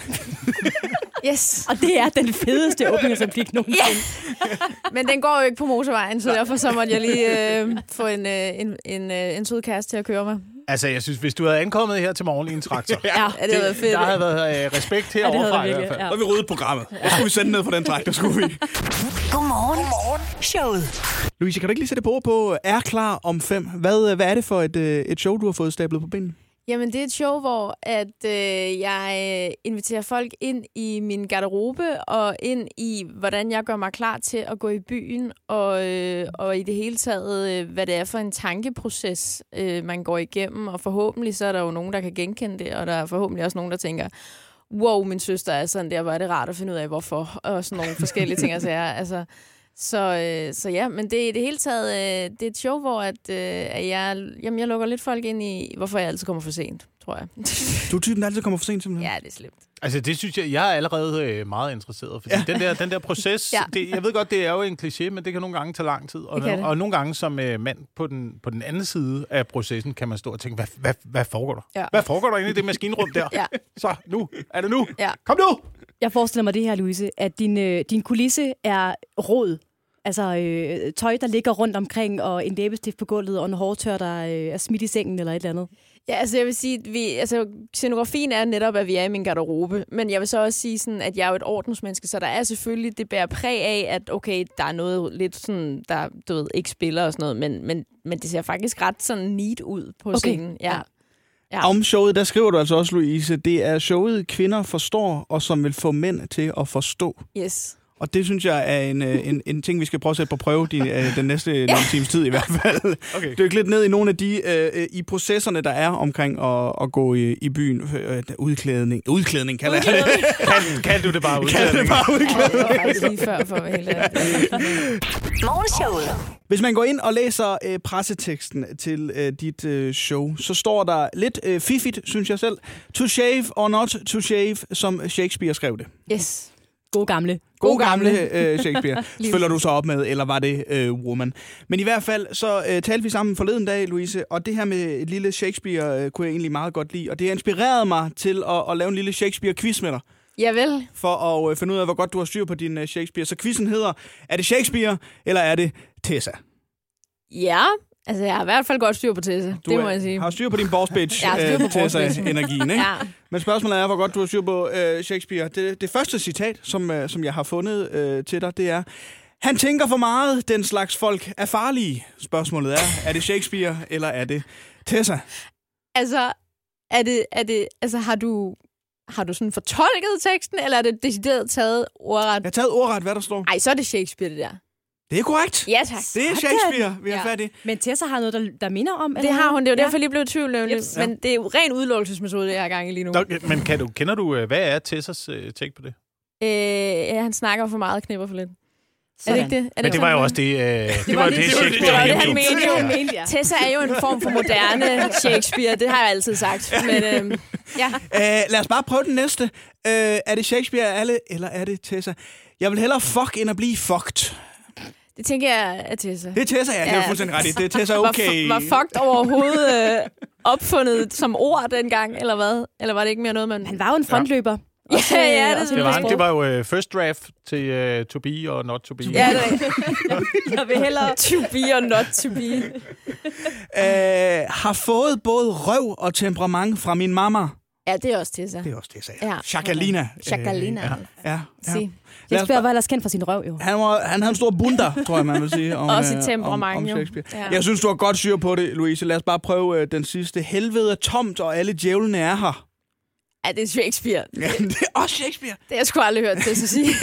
[SPEAKER 5] [laughs] yes.
[SPEAKER 4] og det er den fedeste åbningsreplik nogensinde. [laughs]
[SPEAKER 5] Men den går jo ikke på motorvejen, så derfor så måtte jeg lige øh, [laughs] få en, øh, en, en, øh, en sød kæreste til at køre mig.
[SPEAKER 3] Altså, jeg synes, hvis du havde ankommet her til morgen i en traktor,
[SPEAKER 4] Ja,
[SPEAKER 5] Ja, det havde været fedt.
[SPEAKER 3] der havde været øh, respekt
[SPEAKER 4] Ja, det
[SPEAKER 3] herovre
[SPEAKER 4] der
[SPEAKER 3] i hvert fald.
[SPEAKER 4] Ja.
[SPEAKER 2] Har vi ryddet programmet. Hvad skulle vi sende ned for den traktor, skulle vi?
[SPEAKER 1] Godmorgen. Godmorgen. Showet.
[SPEAKER 2] Louise, kan du ikke lige sætte på på Er klar om fem? Hvad, øh, hvad er det for et, øh, et show, du har fået stablet på benene?
[SPEAKER 5] Jamen, det er et show, hvor at øh, jeg øh, inviterer folk ind i min garderobe og ind i, hvordan jeg gør mig klar til at gå i byen, og, øh, og i det hele taget, øh, hvad det er for en tankeproces, øh, man går igennem. Og forhåbentlig så er der jo nogen, der kan genkende det, og der er forhåbentlig også nogen, der tænker, wow, min søster er sådan der, hvor er det rart at finde ud af, hvorfor, og sådan nogle forskellige ting. Altså, jeg, altså, så, øh, så ja, men det er i det hele taget øh, det er et show, hvor at, øh, at jeg, jamen, jeg lukker lidt folk ind i, hvorfor jeg altid kommer for sent, tror jeg. [laughs]
[SPEAKER 2] Du er typen, der altid kommer for sent, simpelthen.
[SPEAKER 5] ja, det er slemt.
[SPEAKER 3] Altså, det synes jeg, jeg er allerede øh, meget interesseret, fordi ja. den, der, den der proces, [laughs]
[SPEAKER 5] Ja.
[SPEAKER 3] det, jeg ved godt, det er jo en kliché, men det kan nogle gange tage lang tid. Og,
[SPEAKER 5] Det kan det.
[SPEAKER 3] og nogle gange som øh, mand på den, på den anden side af processen, kan man stå og tænke, hvad, hvad, hvad foregår der?
[SPEAKER 5] Ja.
[SPEAKER 3] Hvad foregår der inde i det maskinrum der? [laughs]
[SPEAKER 5] Ja.
[SPEAKER 3] Så, nu. Er det nu?
[SPEAKER 5] Ja.
[SPEAKER 3] Kom nu!
[SPEAKER 4] Jeg forestiller mig det her, Louise, at din, øh, din kulisse er råd. Altså øh, tøj, der ligger rundt omkring, og en læbestift på gulvet, og en hårtør, der øh, er smidt i sengen eller et eller andet.
[SPEAKER 5] Ja, altså jeg vil sige, at vi, altså, scenografien er netop, at vi er i min garderobe. Men jeg vil så også sige, sådan, at jeg er jo et ordensmenneske, så der er selvfølgelig, det bærer præg af, at okay, der er noget lidt sådan, der du ved, ikke spiller og sådan noget, men, men, men det ser faktisk ret sådan neat ud på
[SPEAKER 4] Okay.
[SPEAKER 5] scenen. Ja.
[SPEAKER 4] Ja.
[SPEAKER 5] Ja.
[SPEAKER 2] Om showet, der skriver du altså også, Louise, det er showet, kvinder forstår, og som vil få mænd til at forstå.
[SPEAKER 5] Yes.
[SPEAKER 2] Og det synes jeg er en, øh, en, en ting, vi skal prøve at sætte på prøve de, øh, den næste [laughs] ja. times tid i hvert fald.
[SPEAKER 3] Okay.
[SPEAKER 2] Dyk lidt ned i nogle af de øh, i processerne, der er omkring at, at gå i, i byen. Øh, udklædning. Udklædning, kalder jeg det. [laughs]
[SPEAKER 3] Kan, kan du det bare ud?
[SPEAKER 2] Kalder det bare udklædning.
[SPEAKER 5] Ja, det var lige før, for. [laughs]
[SPEAKER 1] Morgenshowet.
[SPEAKER 2] Hvis man går ind og læser øh, presseteksten til øh, dit øh, show, så står der lidt øh, fiffigt, synes jeg selv. To shave or not to shave, som Shakespeare skrev det.
[SPEAKER 5] Yes.
[SPEAKER 4] God gamle.
[SPEAKER 2] God gamle [laughs] øh, Shakespeare. Følger du så op med, eller var det øh, Woman? Men i hvert fald, så øh, talte vi sammen forleden dag, Louise, og det her med et lille Shakespeare øh, kunne jeg egentlig meget godt lide. Og det har inspireret mig til at, at lave en lille Shakespeare-quiz med dig,
[SPEAKER 5] Ja vel.
[SPEAKER 2] for at øh, finde ud af, hvor godt du har styr på din øh, Shakespeare. Så quizzen hedder, er det Shakespeare, eller er det Tessa?
[SPEAKER 5] Ja, altså jeg har i hvert fald godt styr på Tessa.
[SPEAKER 2] Du
[SPEAKER 5] det må jeg sige.
[SPEAKER 2] har styr på din boss bitch, øh. Tessa-energien, ikke?
[SPEAKER 5] Ja.
[SPEAKER 2] Men spørgsmålet er, hvor godt du har styr på øh, Shakespeare. Det, det første citat, som, øh, som jeg har fundet øh, til dig, det er... Han tænker for meget, den slags folk er farlige. Spørgsmålet er, er det Shakespeare, eller er det Tessa?
[SPEAKER 5] Altså, er det, er det, altså har du, har du sådan fortolket teksten, eller er det decideret taget ordret?
[SPEAKER 2] Jeg har taget ordret, hvad der står.
[SPEAKER 5] Ej, så er det Shakespeare, det der.
[SPEAKER 2] Det er korrekt.
[SPEAKER 5] Ja, tak.
[SPEAKER 2] Det er
[SPEAKER 4] Sådan.
[SPEAKER 2] Shakespeare, vi har
[SPEAKER 5] Ja.
[SPEAKER 2] fat i.
[SPEAKER 4] Men Tessa har noget, der, der minder om?
[SPEAKER 5] Det har hun, det er jo
[SPEAKER 4] Ja.
[SPEAKER 5] derfor, lige blev i tvivl.
[SPEAKER 4] Jeps.
[SPEAKER 5] Men det er jo ren udelukkelsesmetode, jeg har gang i lige nu.
[SPEAKER 3] Nå, men kan du, kender du, øh, hvad er Tessas øh, take på det?
[SPEAKER 5] Øh, ja, han snakker for meget og knipper for lidt. Er det ikke det? Er
[SPEAKER 3] Men det var jo også det, øh, det, var
[SPEAKER 5] var
[SPEAKER 3] det,
[SPEAKER 5] det-
[SPEAKER 3] Shakespeare
[SPEAKER 5] det var det, han mente.
[SPEAKER 4] Det det, mente, ja.
[SPEAKER 5] Tessa er jo en form for moderne Shakespeare, det har jeg altid sagt. Men øhm, ja,
[SPEAKER 2] Uh, lad os bare prøve den næste. Uh, er det Shakespeare alle, eller er det Tessa? Jeg vil hellere fuck, end at blive fucked.
[SPEAKER 5] Det tænker jeg er Tessa.
[SPEAKER 2] Det er Tessa, ja. Det er
[SPEAKER 5] Ja.
[SPEAKER 2] fuldstændig ret i. Det er Tessa
[SPEAKER 5] Var,
[SPEAKER 2] okay.
[SPEAKER 5] fu- var fucked overhovedet øh, opfundet som ord dengang, eller hvad? Eller var det ikke mere noget, man...
[SPEAKER 4] Han var jo en frontløber. [laughs]
[SPEAKER 5] Ja,
[SPEAKER 4] Også, øh,
[SPEAKER 5] ja, det
[SPEAKER 4] også
[SPEAKER 3] Det var,
[SPEAKER 4] inden
[SPEAKER 3] det var jo øh, first draft til uh, to be og not to be.
[SPEAKER 5] Ja, det er [laughs] rigtigt.
[SPEAKER 4] Jeg vil hellere... [laughs]
[SPEAKER 5] To be or not to be.
[SPEAKER 2] Uh, har fået både røv og temperament fra min mamma.
[SPEAKER 5] Ja, det er også Tessa.
[SPEAKER 2] Det er også Tessa.
[SPEAKER 5] Ja.
[SPEAKER 2] Chakalina.
[SPEAKER 5] Chakalina.
[SPEAKER 2] Øh, ja, ja, ja.
[SPEAKER 4] Shakespeare var ellers kendt for sin røv, jo.
[SPEAKER 2] Han, var, han havde en stor bunder, tror jeg, man vil sige. Om,
[SPEAKER 5] Også et
[SPEAKER 2] øh,
[SPEAKER 5] temperament,
[SPEAKER 2] om, om
[SPEAKER 5] jo.
[SPEAKER 2] Shakespeare.
[SPEAKER 5] Ja.
[SPEAKER 2] Jeg synes, du har godt styr på det, Louise. Lad os bare prøve øh, den sidste. Helvede er tomt, og alle djævlene er her.
[SPEAKER 5] Ja, det er Shakespeare.
[SPEAKER 2] Ja, [laughs] det er også Shakespeare.
[SPEAKER 5] Det har jeg sgu aldrig hørt Tessa sige. [laughs]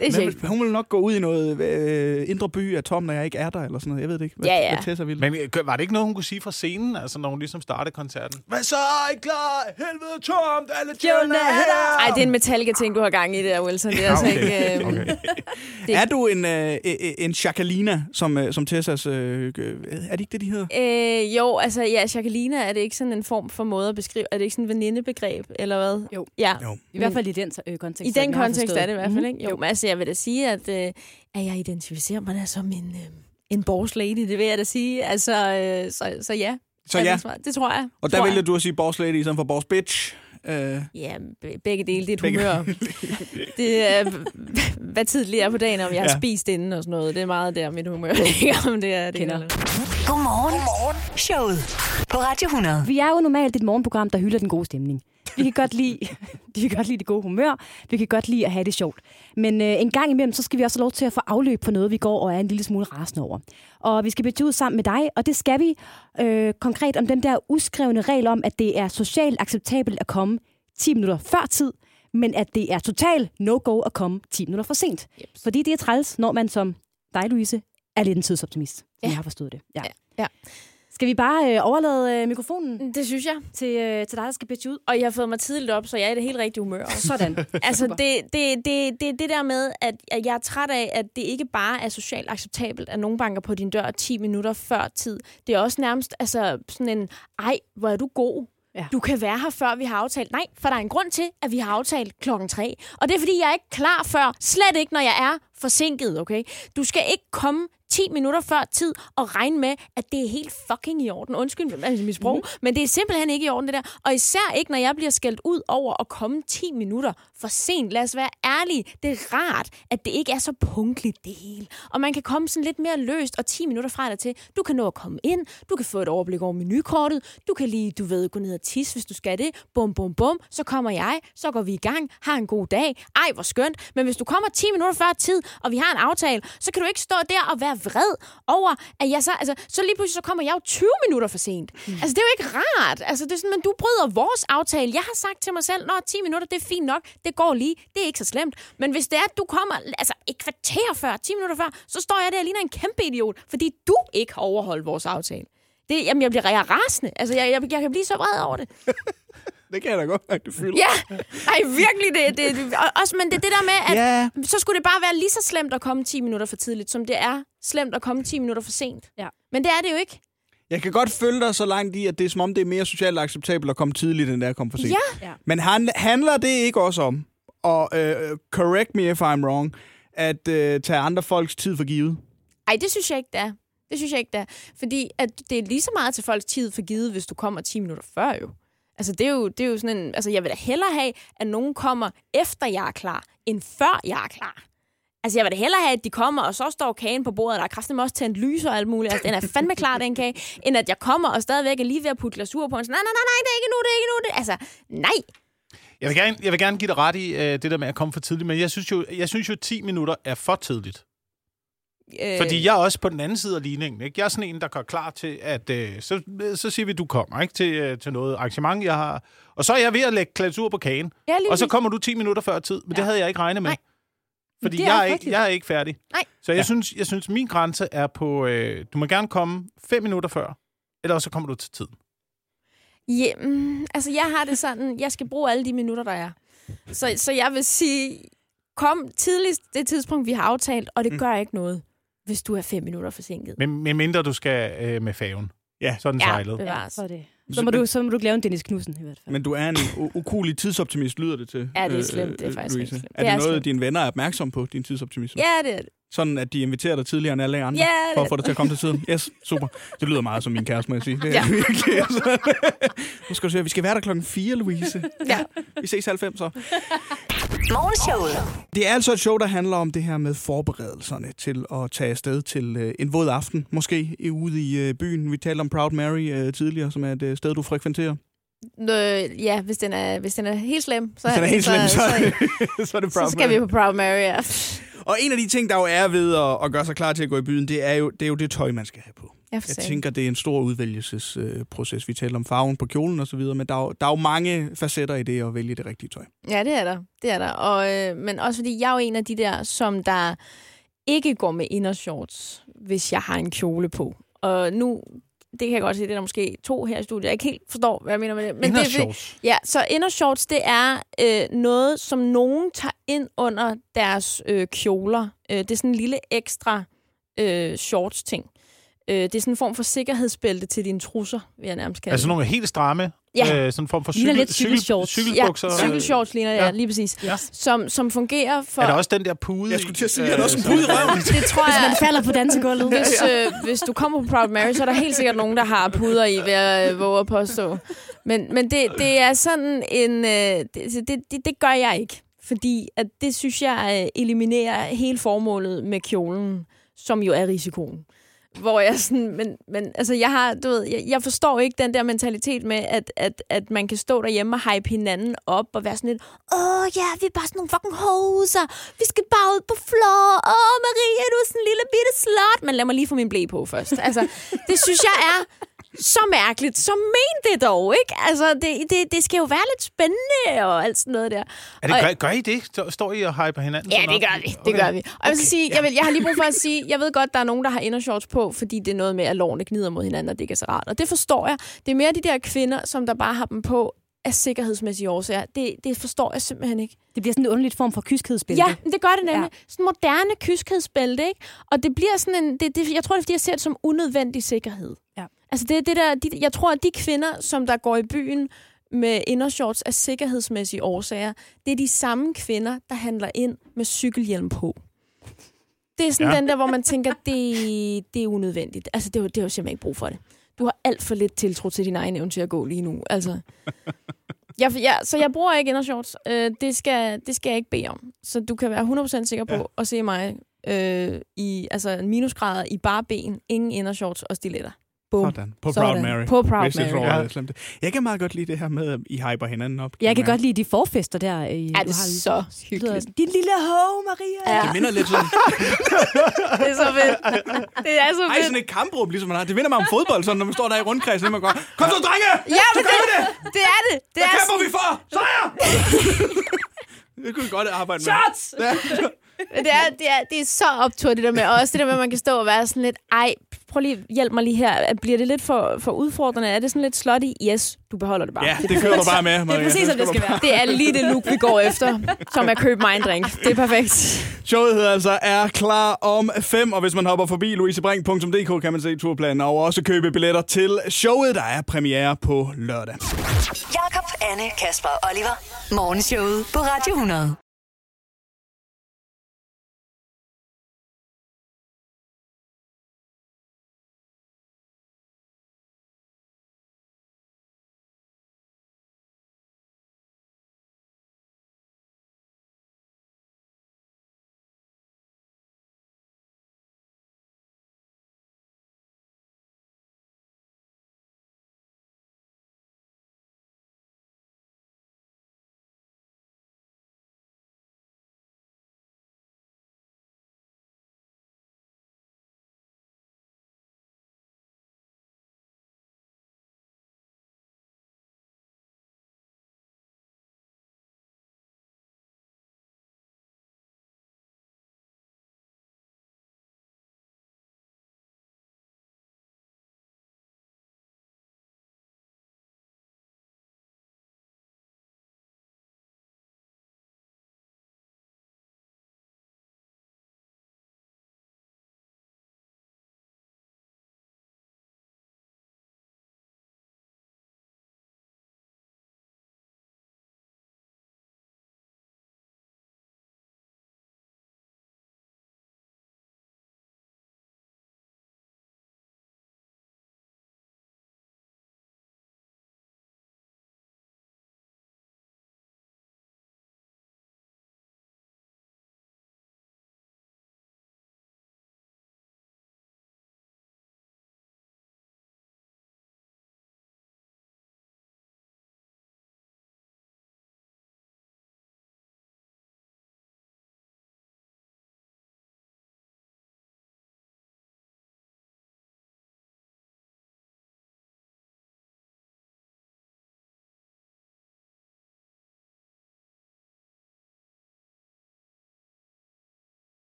[SPEAKER 5] det er
[SPEAKER 2] Men, hun vil nok gå ud i noget øh, indre by af tom, når jeg ikke er der, eller sådan noget. Jeg ved det ikke, hvad,
[SPEAKER 5] Ja, ja.
[SPEAKER 2] hvad Tessa vil.
[SPEAKER 3] Men øh, var det ikke noget, hun kunne sige fra scenen, altså når hun ligesom startede koncerten? Hvad så? Er I klar? Helvede er tomt, alle djævlene er her!
[SPEAKER 5] Ej, det er en Metallica-ting, du har gang i der, Wilson. Det er altså
[SPEAKER 3] okay.
[SPEAKER 5] ikke... Øh,
[SPEAKER 3] Okay. [laughs]
[SPEAKER 5] det-
[SPEAKER 2] Er du en, øh, øh, en chakalina, som, øh, som Tessas... Øh, øh, er det ikke det, de hedder?
[SPEAKER 5] Øh, jo, altså, ja, Jacqueline, er det ikke sådan en form for måde at beskrive? Er det ikke sådan en venindebegreb, eller hvad?
[SPEAKER 4] Jo.
[SPEAKER 5] Ja.
[SPEAKER 2] Jo.
[SPEAKER 4] I hvert fald i den øh, kontekst.
[SPEAKER 5] I den kontekst er det i hvert fald,
[SPEAKER 4] Mhm.
[SPEAKER 5] ikke? Jo, men altså, jeg vil da sige, at, øh, at jeg identificerer mig da som en, øh, en boss lady, det vil jeg da sige. Altså, øh, så, så ja.
[SPEAKER 2] Så
[SPEAKER 5] Er
[SPEAKER 2] ja,
[SPEAKER 5] Det, tror jeg.
[SPEAKER 2] og der
[SPEAKER 5] tror
[SPEAKER 2] vælger
[SPEAKER 5] jeg.
[SPEAKER 2] du at sige boss lady i stedet for boss bitch. Øh,
[SPEAKER 5] Ja, be- begge dele, det er et
[SPEAKER 2] Begge-
[SPEAKER 5] humør. [laughs] det er, hvad tid lige er på dagen, om jeg har
[SPEAKER 2] Ja.
[SPEAKER 5] spist inden og sådan noget. Det er meget der, mit humør ligger, om det er det.
[SPEAKER 4] Kender.
[SPEAKER 1] Godmorgen. Godmorgen. Showet på Radio 100.
[SPEAKER 4] Vi er jo normalt et morgenprogram, der hylder den gode stemning. Vi kan godt lide, vi kan godt lide det gode humør. Vi kan godt lide at have det sjovt. Men øh, en gang imellem, så skal vi også have lov til at få afløb for noget, vi går og er en lille smule rasende over. Og vi skal betyde sammen med dig, og det skal vi øh, konkret om den der uskrevne regel om, at det er socialt acceptabelt at komme 10 minutter før tid, men at det er total no-go at komme 10 minutter for sent.
[SPEAKER 5] Yep.
[SPEAKER 4] Fordi det er træls, når man som dig, Louise, er lidt en tidsoptimist. Som
[SPEAKER 5] Ja.
[SPEAKER 4] jeg har forstået det. Ja.
[SPEAKER 5] Ja. Ja.
[SPEAKER 4] Skal vi bare øh, overlade øh, mikrofonen
[SPEAKER 5] Det synes jeg.
[SPEAKER 4] til, øh, til dig, der skal bitche ud?
[SPEAKER 5] Og jeg har fået mig tidligt op, så jeg er i det helt rigtige humør. også. [laughs]
[SPEAKER 4] Sådan.
[SPEAKER 5] Altså, det, det, det, det, det der med, at at jeg er træt af, at det ikke bare er socialt acceptabelt, at nogen banker på din dør 10 minutter før tid. Det er også nærmest altså, sådan en, ej, hvor er du god.
[SPEAKER 4] Ja.
[SPEAKER 5] Du kan være her, før vi har aftalt. Nej, for der er en grund til, at vi har aftalt klokken tre. Og det er, fordi jeg er ikke klar før. Slet ikke, når jeg er forsinket, okay? Du skal ikke komme 10 minutter før tid og regne med, at det er helt fucking i orden. Undskyld altså mit sprog, mm. men det er simpelthen ikke i orden, det der. Og især ikke, når jeg bliver skældt ud over at komme 10 minutter for sent. Lad os være ærlige. Det er rart, at det ikke er så punktligt, det hele. Og man kan komme sådan lidt mere løst og 10 minutter fra dig til. Du kan nå at komme ind, du kan få et overblik over menukortet, du kan lige, du ved, gå ned og tisse, hvis du skal det. Bum, bum, bum. Så kommer jeg, så går vi i gang, har en god dag. Ej, hvor skønt. Men hvis du kommer 10 minutter før tid, og vi har en aftale, så kan du ikke stå der og være vred over, at jeg så, altså, så lige pludselig så kommer jeg jo 20 minutter for sent. Mm. Altså, det er jo ikke rart. Altså, det er sådan, men du bryder vores aftale. Jeg har sagt til mig selv, når 10 minutter, det er fint nok, det går lige, det er ikke så slemt. Men hvis det er, at du kommer altså, et kvarter før, 10 minutter før, så står jeg der og ligner en kæmpe idiot, fordi du ikke har overholdt vores aftale. Det, jamen, jeg bliver jeg rasende. Altså, jeg, jeg, jeg kan blive så vred over det. [laughs]
[SPEAKER 2] Det kan jeg da godt mærke, det fylder.
[SPEAKER 5] Ja, nej, virkelig det. det, det og- også, men det er det der med, at
[SPEAKER 2] Ja.
[SPEAKER 5] så skulle det bare være lige så slemt at komme 10 minutter for tidligt, som det er slemt at komme 10 minutter for sent.
[SPEAKER 4] Ja.
[SPEAKER 5] Men det er det jo ikke.
[SPEAKER 2] Jeg kan godt følge dig så langt i, at det er som om, det er mere socialt acceptabelt at komme tidligt, end det er at komme for sent.
[SPEAKER 5] Ja.
[SPEAKER 4] Ja.
[SPEAKER 2] Men han, handler det ikke også om, og øh, correct me if I'm wrong, at øh, tage andre folks tid for givet?
[SPEAKER 5] Ej, det synes jeg ikke, det er. Det synes jeg ikke, det er. Fordi at det er lige så meget til folks tid for givet, hvis du kommer 10 minutter før jo. Altså, det er jo, det er jo sådan en... Altså, jeg vil da hellere have, at nogen kommer efter jeg er klar, end før jeg er klar. Altså, jeg vil da hellere have, at de kommer, og så står kagen på bordet, og der er kraftigt også tændt lys og alt muligt. Altså, den er fandme klar, den kage. End at jeg kommer og stadigvæk er lige ved at putte glasur på. en. sådan, nej, nej, nej, nej, det er ikke nu, det er ikke nu. Det. Altså, nej.
[SPEAKER 3] Jeg vil, gerne, jeg vil gerne give dig ret i øh, det der med at komme for tidligt, men jeg synes jo, jeg synes jo 10 minutter er for tidligt.
[SPEAKER 5] Øh,
[SPEAKER 3] Fordi jeg er også på den anden side af ligningen. Ikke? Jeg er sådan en, der går klar til, at øh, så, så siger vi, du kommer ikke til, øh, til noget arrangement, jeg har. Og så er jeg ved at lægge glasur på kagen.
[SPEAKER 5] Ja, lige
[SPEAKER 3] Og så kommer du 10 minutter før tid. Men ja. det havde jeg ikke regnet med.
[SPEAKER 5] Nej.
[SPEAKER 3] Fordi
[SPEAKER 4] er
[SPEAKER 3] jeg er, ikke, jeg er ikke færdig.
[SPEAKER 5] Nej.
[SPEAKER 3] Så jeg, ja. synes, jeg synes, min grænse er på, øh, du må gerne komme 5 minutter før, eller så kommer du til tiden.
[SPEAKER 5] Ja, mm, altså jeg har det sådan, jeg skal bruge alle de minutter, der er. Så, så jeg vil sige, kom tidligst det tidspunkt, vi har aftalt, og det
[SPEAKER 2] mm.
[SPEAKER 5] gør ikke noget, hvis du er fem minutter forsinket.
[SPEAKER 3] Men, men mindre du skal øh, med faven.
[SPEAKER 2] Ja.
[SPEAKER 3] Sådan
[SPEAKER 5] Ja.
[SPEAKER 3] sejlet.
[SPEAKER 5] Bevares.
[SPEAKER 4] Så, er det. Så, må du, så må du lave en Dennis Knudsen i hvert fald.
[SPEAKER 2] Men du er en ukulig tidsoptimist, lyder det til. øh,
[SPEAKER 5] Ja, det er slemt. Det er faktisk
[SPEAKER 2] Louise.
[SPEAKER 5] rigtig slemt.
[SPEAKER 2] Er
[SPEAKER 5] Det
[SPEAKER 2] det,
[SPEAKER 5] er
[SPEAKER 2] noget,
[SPEAKER 5] slemt.
[SPEAKER 2] dine venner er opmærksom på, din tidsoptimisme?
[SPEAKER 5] Ja, det er det.
[SPEAKER 2] Sådan, at de inviterer dig tidligere end alle andre?
[SPEAKER 5] Ja,
[SPEAKER 2] For at
[SPEAKER 5] det-
[SPEAKER 2] få dig til at komme til tiden? Yes, super. Det lyder meget som min kæreste, må jeg sige. Det er
[SPEAKER 5] Ja.
[SPEAKER 2] virkelig. Altså. Nu skal du se, vi skal være der klokken 4, Louise.
[SPEAKER 5] Ja.
[SPEAKER 2] Vi ses halv fem så.
[SPEAKER 1] Morgenshowet.
[SPEAKER 2] Det er altså et show, der handler om det her med forberedelserne til at tage afsted til øh, en våd aften, måske ude i øh, byen. Vi talte om Proud Mary øh, tidligere, som er et øh, sted, du frekventerer.
[SPEAKER 5] Øh, ja, hvis den, er, hvis den er helt slem, så,
[SPEAKER 2] Hvis den er helt slem, så,
[SPEAKER 5] så,
[SPEAKER 2] så, så er det Proud
[SPEAKER 5] så skal vi på Proud Mary. Ja.
[SPEAKER 2] Og en af de ting, der jo er ved at, at gøre sig klar til at gå i byen, det er jo det, er jo det tøj, man skal have på.
[SPEAKER 5] Jeg,
[SPEAKER 2] Jeg tænker, det er en stor udvælgelsesproces. Vi taler om farven på kjolen og så videre, men der er, jo, der er jo mange facetter i det at vælge det rigtige tøj.
[SPEAKER 5] Ja, det er der. Det er der. Og, øh, men også fordi jeg er jo en af de der, som der ikke går med indershorts, hvis jeg har en kjole på. Og nu, det kan jeg godt sige, det er der måske to her i studiet, jeg ikke helt forstår, hvad jeg mener med det. Men det er, fordi-
[SPEAKER 3] Indershorts.
[SPEAKER 5] Ja, så indershorts, det er øh, noget, som nogen tager ind under deres øh, kjoler. Øh, det er sådan en lille ekstra øh, shorts-ting. Øh, det er sådan en form for sikkerhedsbælte til dine trusser, vil jeg nærmest kalde
[SPEAKER 3] Altså
[SPEAKER 5] det.
[SPEAKER 3] nogle helt stramme,
[SPEAKER 5] Ja.
[SPEAKER 3] øh, sådan en form for cykel,
[SPEAKER 4] lidt
[SPEAKER 3] cykel,
[SPEAKER 4] cykelshorts.
[SPEAKER 3] cykelbukser.
[SPEAKER 5] Ja, cykelshorts ligner, ja,
[SPEAKER 3] Ja.
[SPEAKER 5] lige præcis.
[SPEAKER 3] Ja.
[SPEAKER 5] Som, som fungerer for...
[SPEAKER 3] Er der også den der pude
[SPEAKER 2] Jeg skulle til at sige, er der
[SPEAKER 3] Øh,
[SPEAKER 2] også en pude i røven?
[SPEAKER 5] Det tror jeg...
[SPEAKER 4] Man falder på dansegulvet.
[SPEAKER 5] Hvis, øh, hvis du kommer på Proud Mary, så er der helt sikkert nogen, der har puder i, vil jeg øh, våge at påstå. Men, men det, det er sådan en... Øh, det, det, det, det gør jeg ikke. Fordi at det synes jeg øh, eliminerer hele formålet med kjolen, som jo er risikoen hvor jeg sådan, men, men altså, jeg har, du ved, jeg, jeg forstår ikke den der mentalitet med, at, at, at man kan stå derhjemme og hype hinanden op og være sådan lidt, åh ja, vi er bare sådan nogle fucking hoser, vi skal bare ud på floor, åh Maria, du er sådan en lille bitte slot, men lad mig lige få min blæ på først. Altså, det synes jeg er så mærkeligt. Så men det dog, ikke? Altså, det, det, det skal jo være lidt spændende og alt sådan noget der.
[SPEAKER 3] Er det,
[SPEAKER 5] Og-
[SPEAKER 3] gør, gør I det? Står- I og hyper hinanden?
[SPEAKER 5] Ja, det gør vi. Det gør vi. Og jeg vil så sige, jeg, vil, jeg har lige brug for at sige, jeg ved godt, der er nogen, der har indershorts på, fordi det er noget med, at lårene gnider mod hinanden, og det ikke er så rart. Og det forstår jeg. Det er mere de der kvinder, som der bare har dem på af sikkerhedsmæssige årsager. Det, det forstår jeg simpelthen ikke.
[SPEAKER 4] Det bliver sådan en underligt form for kyskhedsbælte.
[SPEAKER 5] Ja, men det gør det nemlig. Ja. Sådan en moderne kyskhedsbælte, ikke? Og det bliver sådan en... Det, det, jeg tror, det er, fordi jeg ser det som unødvendig sikkerhed.
[SPEAKER 4] Ja.
[SPEAKER 5] Altså, det det der... De, jeg tror, at de kvinder, som der går i byen med indershorts af sikkerhedsmæssige årsager, det er de samme kvinder, der handler ind med cykelhjelm på. Det er sådan
[SPEAKER 3] Ja.
[SPEAKER 5] den der, hvor man tænker, det, det er unødvendigt. Altså, det er, det er jo simpelthen ikke brug for det. Du har alt for lidt tiltro til din egen evne til at gå lige nu. Altså. Jeg, ja, så jeg bruger ikke indershorts. Øh, det, skal, det skal jeg ikke bede om. Så du kan være 100% sikker på
[SPEAKER 3] ja.
[SPEAKER 5] at se mig øh, i altså minusgrader i bare ben, ingen indershorts og stiletter. Boom.
[SPEAKER 2] Sådan. På
[SPEAKER 5] Sådan.
[SPEAKER 2] Proud Mary.
[SPEAKER 5] På Proud
[SPEAKER 2] Hvis jeg tror,
[SPEAKER 5] Mary.
[SPEAKER 2] det er slemt. Jeg kan meget godt lide det her med, at I hyper hinanden op.
[SPEAKER 4] Jeg kan godt lide de forfester der. I,
[SPEAKER 5] Ja, det er så hyggeligt.
[SPEAKER 4] Din lille ho, Maria.
[SPEAKER 5] Ja.
[SPEAKER 2] Det minder lidt sådan, [laughs]
[SPEAKER 5] Det er så fedt. Det er så
[SPEAKER 2] ej,
[SPEAKER 5] fedt.
[SPEAKER 2] sådan et kampråb, ligesom man har. Det minder mig om fodbold, sådan, når man står der i rundkredsen, og man går, kom så, drenge!
[SPEAKER 5] Ja, men det, det er det. Det
[SPEAKER 2] Hvad
[SPEAKER 5] er
[SPEAKER 2] kæmper vi for? Sejr! [laughs] det kunne vi godt arbejde med.
[SPEAKER 5] Shots! Det er, det, er, det er så optur, det der med. Og også det der med, at man kan stå og være sådan lidt, ej, prøv lige hjælp mig lige her. Bliver det lidt for, for udfordrende? Er det sådan lidt slutty? Yes, du beholder det bare.
[SPEAKER 2] Ja, det kører du bare med,
[SPEAKER 4] Det er
[SPEAKER 2] Maria.
[SPEAKER 4] præcis, som det skal være.
[SPEAKER 5] Det er lige det look, vi går efter, som er køb mig en drink. Det er perfekt.
[SPEAKER 2] Showet hedder altså er klar om fem, og hvis man hopper forbi louisebrink.dk, kan man se turplanen og også købe billetter til showet, der er premiere på lørdag.
[SPEAKER 1] Jakob, Anne, Kasper og Oliver. Morgenshowet på Radio 100.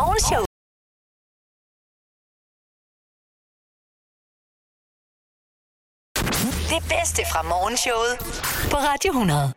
[SPEAKER 1] Morgenshow. Det bedste fra morgenshowet på Radio 100.